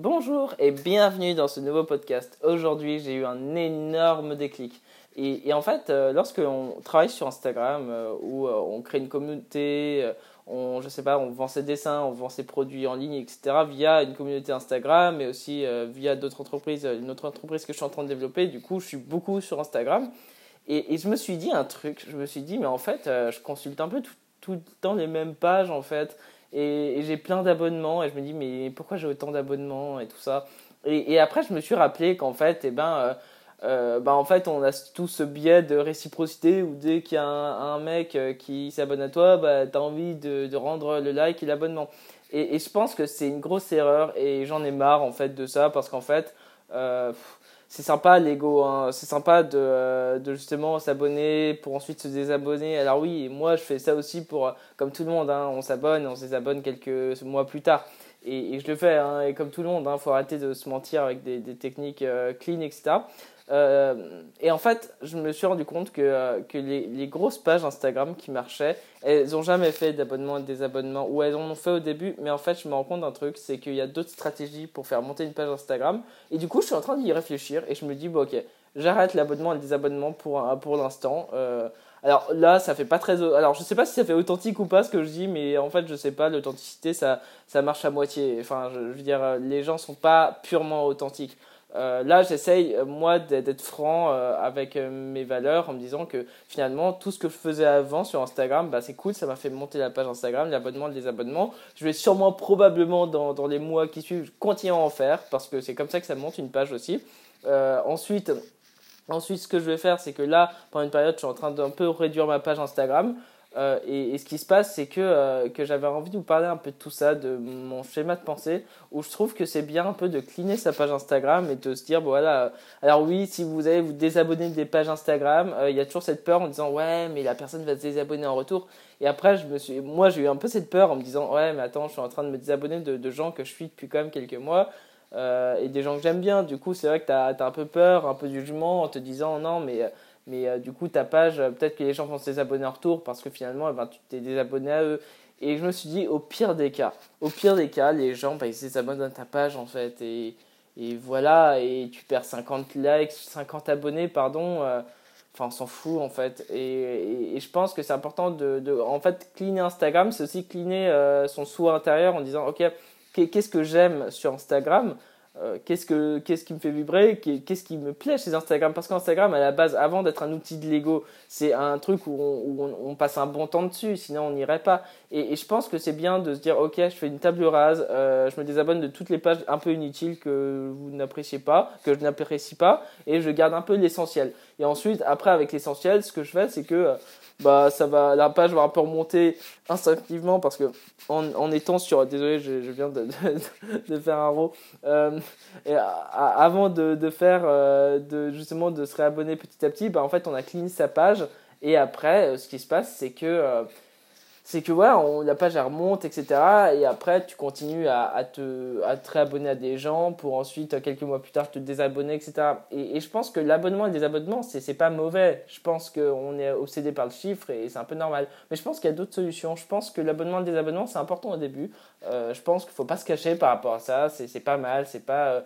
Bonjour et bienvenue dans ce nouveau podcast. Aujourd'hui, j'ai eu un énorme déclic. Et, en fait, euh, lorsque l'on travaille sur Instagram, euh, où euh, on crée une communauté, on, je sais pas, on vend ses dessins, on vend ses produits en ligne, etc., via une communauté Instagram, mais aussi via d'autres entreprises, une autre entreprise que je suis en train de développer, du coup, je suis beaucoup sur Instagram. Et, je me suis dit un truc, je me suis dit, mais en fait, je consulte un peu tout, tout le temps les mêmes pages, en fait. Et, j'ai plein d'abonnements et je me dis, mais pourquoi j'ai autant d'abonnements et tout ça? Et, après, je me suis rappelé qu'en fait, eh ben, euh, euh, bah, en fait, on a tout ce biais de réciprocité où dès qu'il y a un, mec euh, qui s'abonne à toi, bah, tu as envie de, de, rendre le like et l'abonnement. Et, et, je pense que c'est une grosse erreur et j'en ai marre en fait de ça parce qu'en fait, euh, c'est sympa l'ego, hein. c'est sympa de, de justement s'abonner pour ensuite se désabonner. Alors oui, moi je fais ça aussi pour, comme tout le monde, hein, on s'abonne, on se désabonne quelques mois plus tard. Et, je le fais, hein, et comme tout le monde, il faut arrêter de se mentir avec des, des techniques euh, clean, etc. Euh, et en fait, je me suis rendu compte que, euh, que les, les, grosses pages Instagram qui marchaient, elles n'ont jamais fait d'abonnement et de désabonnement, ou elles en ont fait au début, mais en fait, je me rends compte d'un truc, c'est qu'il y a d'autres stratégies pour faire monter une page Instagram. Et du coup, je suis en train d'y réfléchir et je me dis, bon, ok, j'arrête l'abonnement et le désabonnement pour, pour l'instant. Euh, alors là, ça fait pas très. Alors je sais pas si ça fait authentique ou pas ce que je dis, mais en fait, je sais pas, l'authenticité, ça, ça marche à moitié. Enfin, je, veux dire, les gens sont pas purement authentiques. Euh, là, j'essaye, euh, moi, d'être franc euh, avec mes valeurs en me disant que finalement, tout ce que je faisais avant sur Instagram, bah, c'est cool, ça m'a fait monter la page Instagram, l'abonnement, les abonnements. Je vais sûrement, probablement, dans, dans les mois qui suivent, continuer à en faire parce que c'est comme ça que ça monte une page aussi. ensuite, ensuite, ce que je vais faire, c'est que là, pendant une période, je suis en train d'un peu réduire ma page Instagram. Euh, et, ce qui se passe, c'est que, euh, que j'avais envie de vous parler un peu de tout ça, de mon schéma de pensée, où je trouve que c'est bien un peu de cleaner sa page Instagram et de se dire, bon, voilà, euh, alors oui, si vous allez vous désabonner des pages Instagram, il y a toujours cette peur en disant, ouais, mais la personne va se désabonner en retour. Et après, je me suis, moi, j'ai eu un peu cette peur en me disant, ouais, mais attends, je suis en train de me désabonner de, de gens que je suis depuis quand même quelques mois. Et des gens que j'aime bien. Du coup, c'est vrai que tu as, un peu peur, un peu de jugement en te disant non, mais mais euh, du coup, ta page, euh, peut-être que les gens vont se désabonner en retour parce que finalement, eh ben, tu t'es désabonné à eux. Et je me suis dit, au pire des cas, au pire des cas, les gens, bah, ils se désabonnent à ta page en fait. Et, et voilà, et tu perds 50 likes, 50 abonnés, pardon. Euh, enfin, on s'en fout en fait. Et, et, je pense que c'est important de, de, En fait, cleaner Instagram, c'est aussi cleaner son sous intérieur en disant, ok, qu'est-ce que j'aime sur Instagram euh, qu'est-ce, que, qu'est-ce qui me fait vibrer, qu'est-ce qui me plaît chez Instagram? Parce qu'Instagram, à la base, avant d'être un outil de Lego, c'est un truc où on, passe un bon temps dessus, sinon on n'irait pas. Et, je pense que c'est bien de se dire, ok, je fais une table rase, euh, je me désabonne de toutes les pages un peu inutiles que vous n'appréciez pas, que je n'apprécie pas, et je garde un peu l'essentiel. Et ensuite, après, avec l'essentiel, ce que je fais, c'est que euh, bah, ça va, la page va un peu remonter instinctivement parce que en, en étant sur, désolé, je, je viens de, de, faire un row, euh, et avant de, de faire, de, justement, de se réabonner petit à petit, bah, en fait, on a clean sa page. Et après, ce qui se passe, c'est que c'est que voilà, on, la page remonte, etc. Et après, tu continues à, te, à te réabonner à des gens pour ensuite, quelques mois plus tard, te désabonner, etc. Et, et je pense que l'abonnement et le désabonnement, c'est pas mauvais. Je pense qu'on est obsédé par le chiffre et c'est un peu normal. Mais je pense qu'il y a d'autres solutions. Je pense que l'abonnement et le désabonnement, c'est important au début. Euh, je pense qu'il faut pas se cacher par rapport à ça. C'est pas mal, c'est pas. Euh,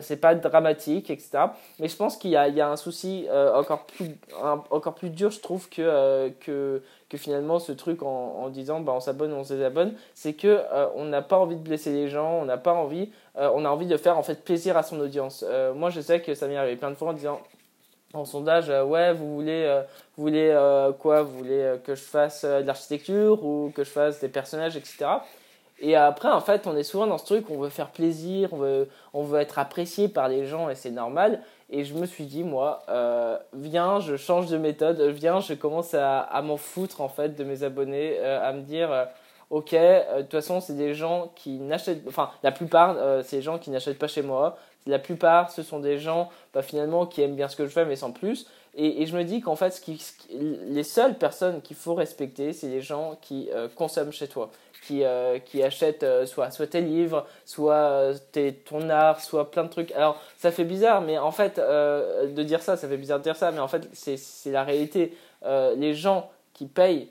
c'est pas dramatique, etc. Mais je pense qu'il y, a un souci euh, encore, plus, encore plus dur, je trouve, que, euh, que, finalement ce truc en, disant bah, on s'abonne, on se désabonne, c'est que euh, on n'a pas envie de blesser les gens, on n'a pas envie, on a envie de faire en fait plaisir à son audience. moi, je sais que ça m'est arrivé plein de fois en disant en sondage, ouais, vous voulez, voulez quoi? Vous voulez que je fasse de l'architecture ou que je fasse des personnages, etc. Et après, en fait, on est souvent dans ce truc, on veut faire plaisir, on veut, on veut être apprécié par les gens et c'est normal. Et je me suis dit, moi, euh, viens, je change de méthode, viens, je commence à, m'en foutre en fait de mes abonnés, euh, à me dire, euh, ok, de toute façon, c'est des gens qui n'achètent, enfin, la plupart, c'est des gens qui n'achètent pas chez moi. La plupart, ce sont des gens, bah, finalement, qui aiment bien ce que je fais, mais sans plus. Et, je me dis qu'en fait, les seules personnes qu'il faut respecter, c'est les gens qui consomment chez toi qui, euh, qui achètent euh, soit, soit tes livres, soit euh, tes, ton art, soit plein de trucs. Alors, ça fait bizarre, mais en fait, de dire ça, ça fait bizarre de dire ça, mais en fait, c'est la réalité. les gens qui payent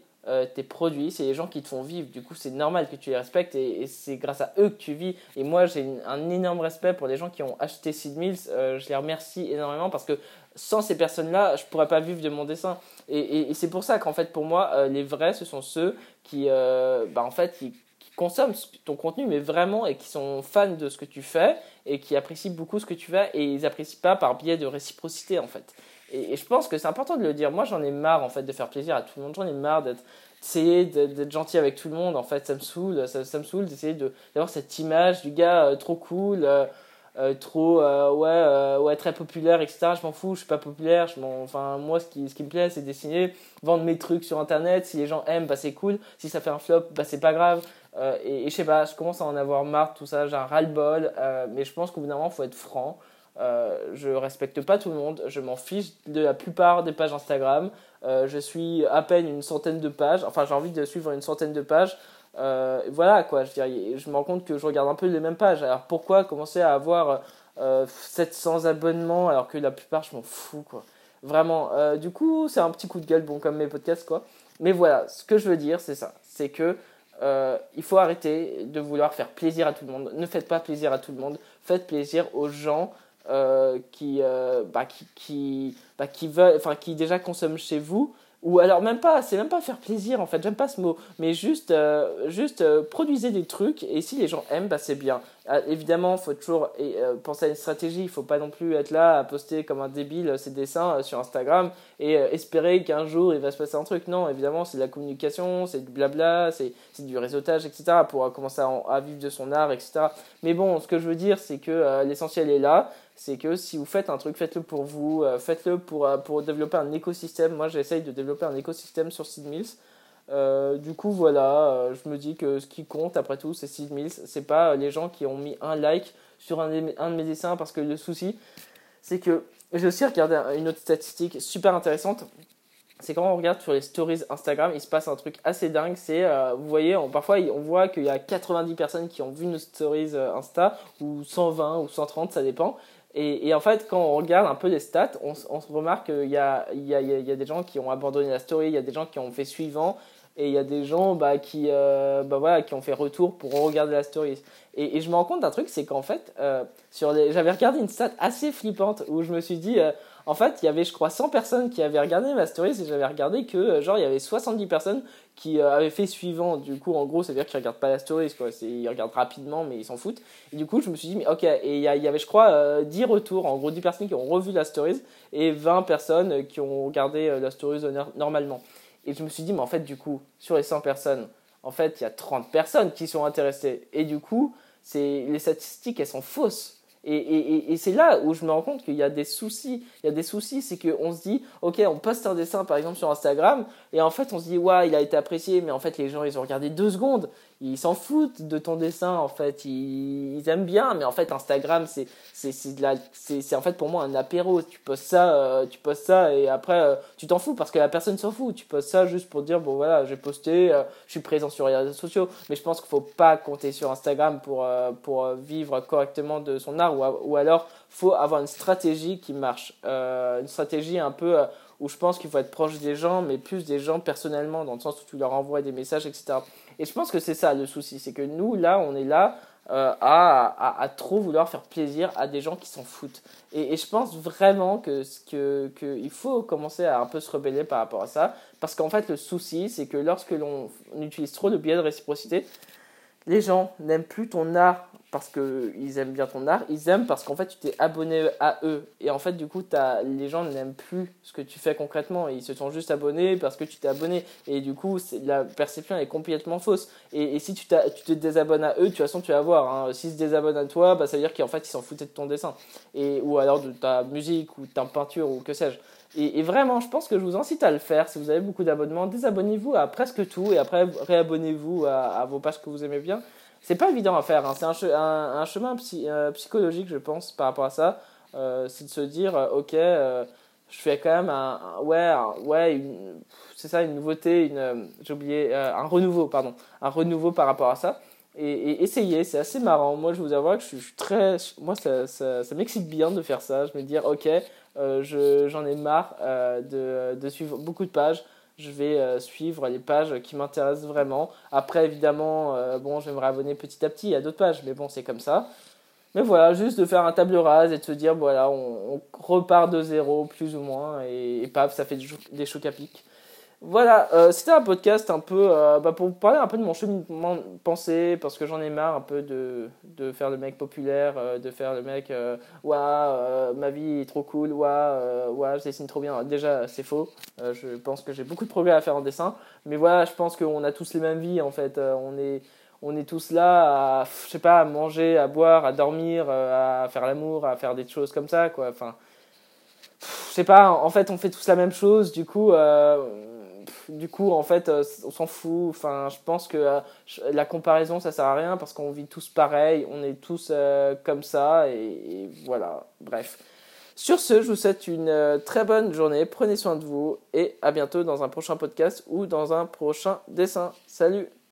tes produits, c'est les gens qui te font vivre. Du coup, c'est normal que tu les respectes et, c'est grâce à eux que tu vis. Et moi, j'ai un énorme respect pour les gens qui ont acheté Seed Mills. je les remercie énormément parce que sans ces personnes-là, je pourrais pas vivre de mon dessin. Et, c'est pour ça qu'en fait, pour moi, les vrais, ce sont ceux qui, bah, en fait, qui consomment ton contenu, mais vraiment, et qui sont fans de ce que tu fais, et qui apprécient beaucoup ce que tu fais, et ils apprécient pas par biais de réciprocité, en fait. Et, je pense que c'est important de le dire. Moi, j'en ai marre, en fait, de faire plaisir à tout le monde. J'en ai marre d'être essayer d'être gentil avec tout le monde en fait ça me saoule ça, me saoule d'essayer d'avoir cette image du gars euh, trop cool euh, euh, trop ouais ouais très populaire etc je m'en fous je suis pas populaire enfin moi ce qui ce qui me plaît c'est dessiner vendre mes trucs sur internet si les gens aiment bah c'est cool si ça fait un flop bah c'est pas grave et, je sais pas, je commence à en avoir marre tout ça, j'ai un ras-le-bol, euh, mais je pense qu'au bout d'un moment, faut être franc. Euh, je respecte pas tout le monde, je m'en fiche de la plupart des pages Instagram. je suis à peine une centaine de pages, enfin j'ai envie de suivre une centaine de pages. voilà quoi, je, me rends compte que je regarde un peu les mêmes pages. Alors pourquoi commencer à avoir 700 abonnements alors que la plupart je m'en fous quoi. Vraiment, du coup c'est un petit coup de gueule, bon comme mes podcasts quoi. Mais voilà, ce que je veux dire c'est ça, c'est que euh, il faut arrêter de vouloir faire plaisir à tout le monde. Ne faites pas plaisir à tout le monde. Faites plaisir aux gens euh, qui, euh, bah, qui, qui, bah, qui, veulent, qui déjà consomment chez vous ou alors même pas, c'est même pas faire plaisir en fait, j'aime pas ce mot, mais juste, euh, juste produisez des trucs et si les gens aiment, bah, c'est bien. Évidemment, il faut toujours penser à une stratégie, il faut pas non plus être là à poster comme un débile ses dessins sur Instagram et espérer qu'un jour il va se passer un truc. Non, évidemment, c'est de la communication, c'est du blabla, c'est du réseautage, etc. pour commencer à, vivre de son art, etc. Mais bon, ce que je veux dire, c'est que l'essentiel est là c'est que si vous faites un truc, faites-le pour vous, euh, faites-le pour, euh, pour développer un écosystème. Moi, j'essaye de développer un écosystème sur Seed Mills. Euh, du coup, voilà, je me dis que ce qui compte, après tout, c'est Seed Mills. C'est pas les gens qui ont mis un like sur un, un de mes dessins, parce que le souci, c'est que j'ai aussi regardé une autre statistique super intéressante. C'est quand on regarde sur les stories Instagram, il se passe un truc assez dingue. C'est, vous voyez, parfois on voit qu'il y a 90 personnes qui ont vu nos stories Insta, ou 120 ou 130, ça dépend. Et, en fait, quand on regarde un peu les stats, on, se remarque qu'il y a, y a des gens qui ont abandonné la story, il y a des gens qui ont fait suivant, et il y a des gens bah, qui, euh, bah, voilà, qui ont fait retour pour regarder la story. Et, je me rends compte d'un truc, c'est qu'en fait, euh, j'avais regardé une stat assez flippante où je me suis dit, euh, en fait, il y avait, je crois, 100 personnes qui avaient regardé ma story et j'avais regardé que, genre, il y avait 70 personnes qui avaient fait suivant. Du coup, en gros, ça veut dire qu'ils regardent pas la story, quoi. Ils regardent rapidement, mais ils s'en foutent. Et du coup, je me suis dit, mais ok, et il y, avait, je crois, 10 euh, retours, en gros, 10 personnes qui ont revu la story et 20 personnes qui ont regardé la story normalement. Et je me suis dit, mais en fait, du coup, sur les 100 personnes, en fait, il y a 30 personnes qui sont intéressées. Et du coup, les statistiques, elles sont fausses et, et, et c'est là où je me rends compte qu'il y a des soucis. Il y a des soucis, c'est qu'on se dit, ok, on poste un dessin par exemple sur Instagram, et en fait on se dit, ouais, il a été apprécié, mais en fait les gens ils ont regardé deux secondes, ils s'en foutent de ton dessin en fait, ils, aiment bien, mais en fait Instagram c'est c'est c'est en fait pour moi un apéro. Tu postes ça, euh, tu postes ça, et après euh, tu t'en fous parce que la personne s'en fout. Tu postes ça juste pour dire, bon voilà, j'ai posté, euh, je suis présent sur les réseaux sociaux, mais je pense qu'il faut pas compter sur Instagram pour, pour vivre correctement de son art ou, ou alors faut avoir une stratégie qui marche. Une stratégie un peu où je pense qu'il faut être proche des gens, mais plus des gens personnellement, dans le sens où tu leur envoies des messages, etc. Et je pense que c'est ça le souci, c'est que nous, là, on est là euh, à, à, trop vouloir faire plaisir à des gens qui s'en foutent. Et, et, je pense vraiment que, que, que faut commencer à un peu se rebeller par rapport à ça, parce qu'en fait, le souci, c'est que lorsque l'on utilise trop le biais de réciprocité, les gens n'aiment plus ton art parce qu'ils aiment bien ton art, ils aiment parce qu'en fait tu t'es abonné à eux. Et en fait du coup as, les gens n'aiment plus ce que tu fais concrètement, ils se sont juste abonnés parce que tu t'es abonné. Et du coup la perception est complètement fausse. Et, si tu, tu, te désabonnes à eux, de toute façon tu vas voir, hein, s'ils se désabonnent à toi, bah, ça veut dire qu'en fait ils s'en foutaient de ton dessin. Et, ou alors de ta musique ou de ta peinture ou que sais-je. Et, vraiment, je pense que je vous incite à le faire. Si vous avez beaucoup d'abonnements, désabonnez-vous à presque tout et après réabonnez-vous à, à, vos pages que vous aimez bien. C'est pas évident à faire, hein. c'est un, un, chemin euh, psychologique, je pense, par rapport à ça. Euh, c'est de se dire, euh, ok, je fais quand même un, ouais, ouais, c'est ça, une nouveauté, une, j'ai un renouveau, pardon, un renouveau par rapport à ça. Et, et essayer, c'est assez marrant. Moi, je vous avoue que je suis très, moi, ça, ça, ça m'excite bien de faire ça. Je me dire, ok, j'en ai marre de, de suivre beaucoup de pages je vais suivre les pages qui m'intéressent vraiment. Après, évidemment, bon, je vais me réabonner petit à petit à d'autres pages, mais bon, c'est comme ça. Mais voilà, juste de faire un table rase et de se dire, voilà, on, repart de zéro, plus ou moins, et, paf, ça fait des chocs à pic. Voilà, euh, c'était un podcast un peu euh, bah, pour parler un peu de mon cheminement de pensée, parce que j'en ai marre un peu de, de faire le mec populaire, euh, de faire le mec Waouh, ma vie est trop cool, ouais, je dessine trop bien. Déjà, c'est faux. je pense que j'ai beaucoup de progrès à faire en dessin, mais voilà, je pense qu'on a tous les mêmes vies en fait. on est on est tous là à, je sais pas, à manger, à boire, à dormir, à faire l'amour, à faire des choses comme ça, quoi. Enfin, je sais pas, en fait, on fait tous la même chose, du coup, du coup, en fait, euh, on s'en fout. Enfin, je pense que euh, la comparaison, ça sert à rien parce qu'on vit tous pareil, on est tous euh, comme ça, et, voilà. Bref. Sur ce, je vous souhaite une très bonne journée. Prenez soin de vous et à bientôt dans un prochain podcast ou dans un prochain dessin. Salut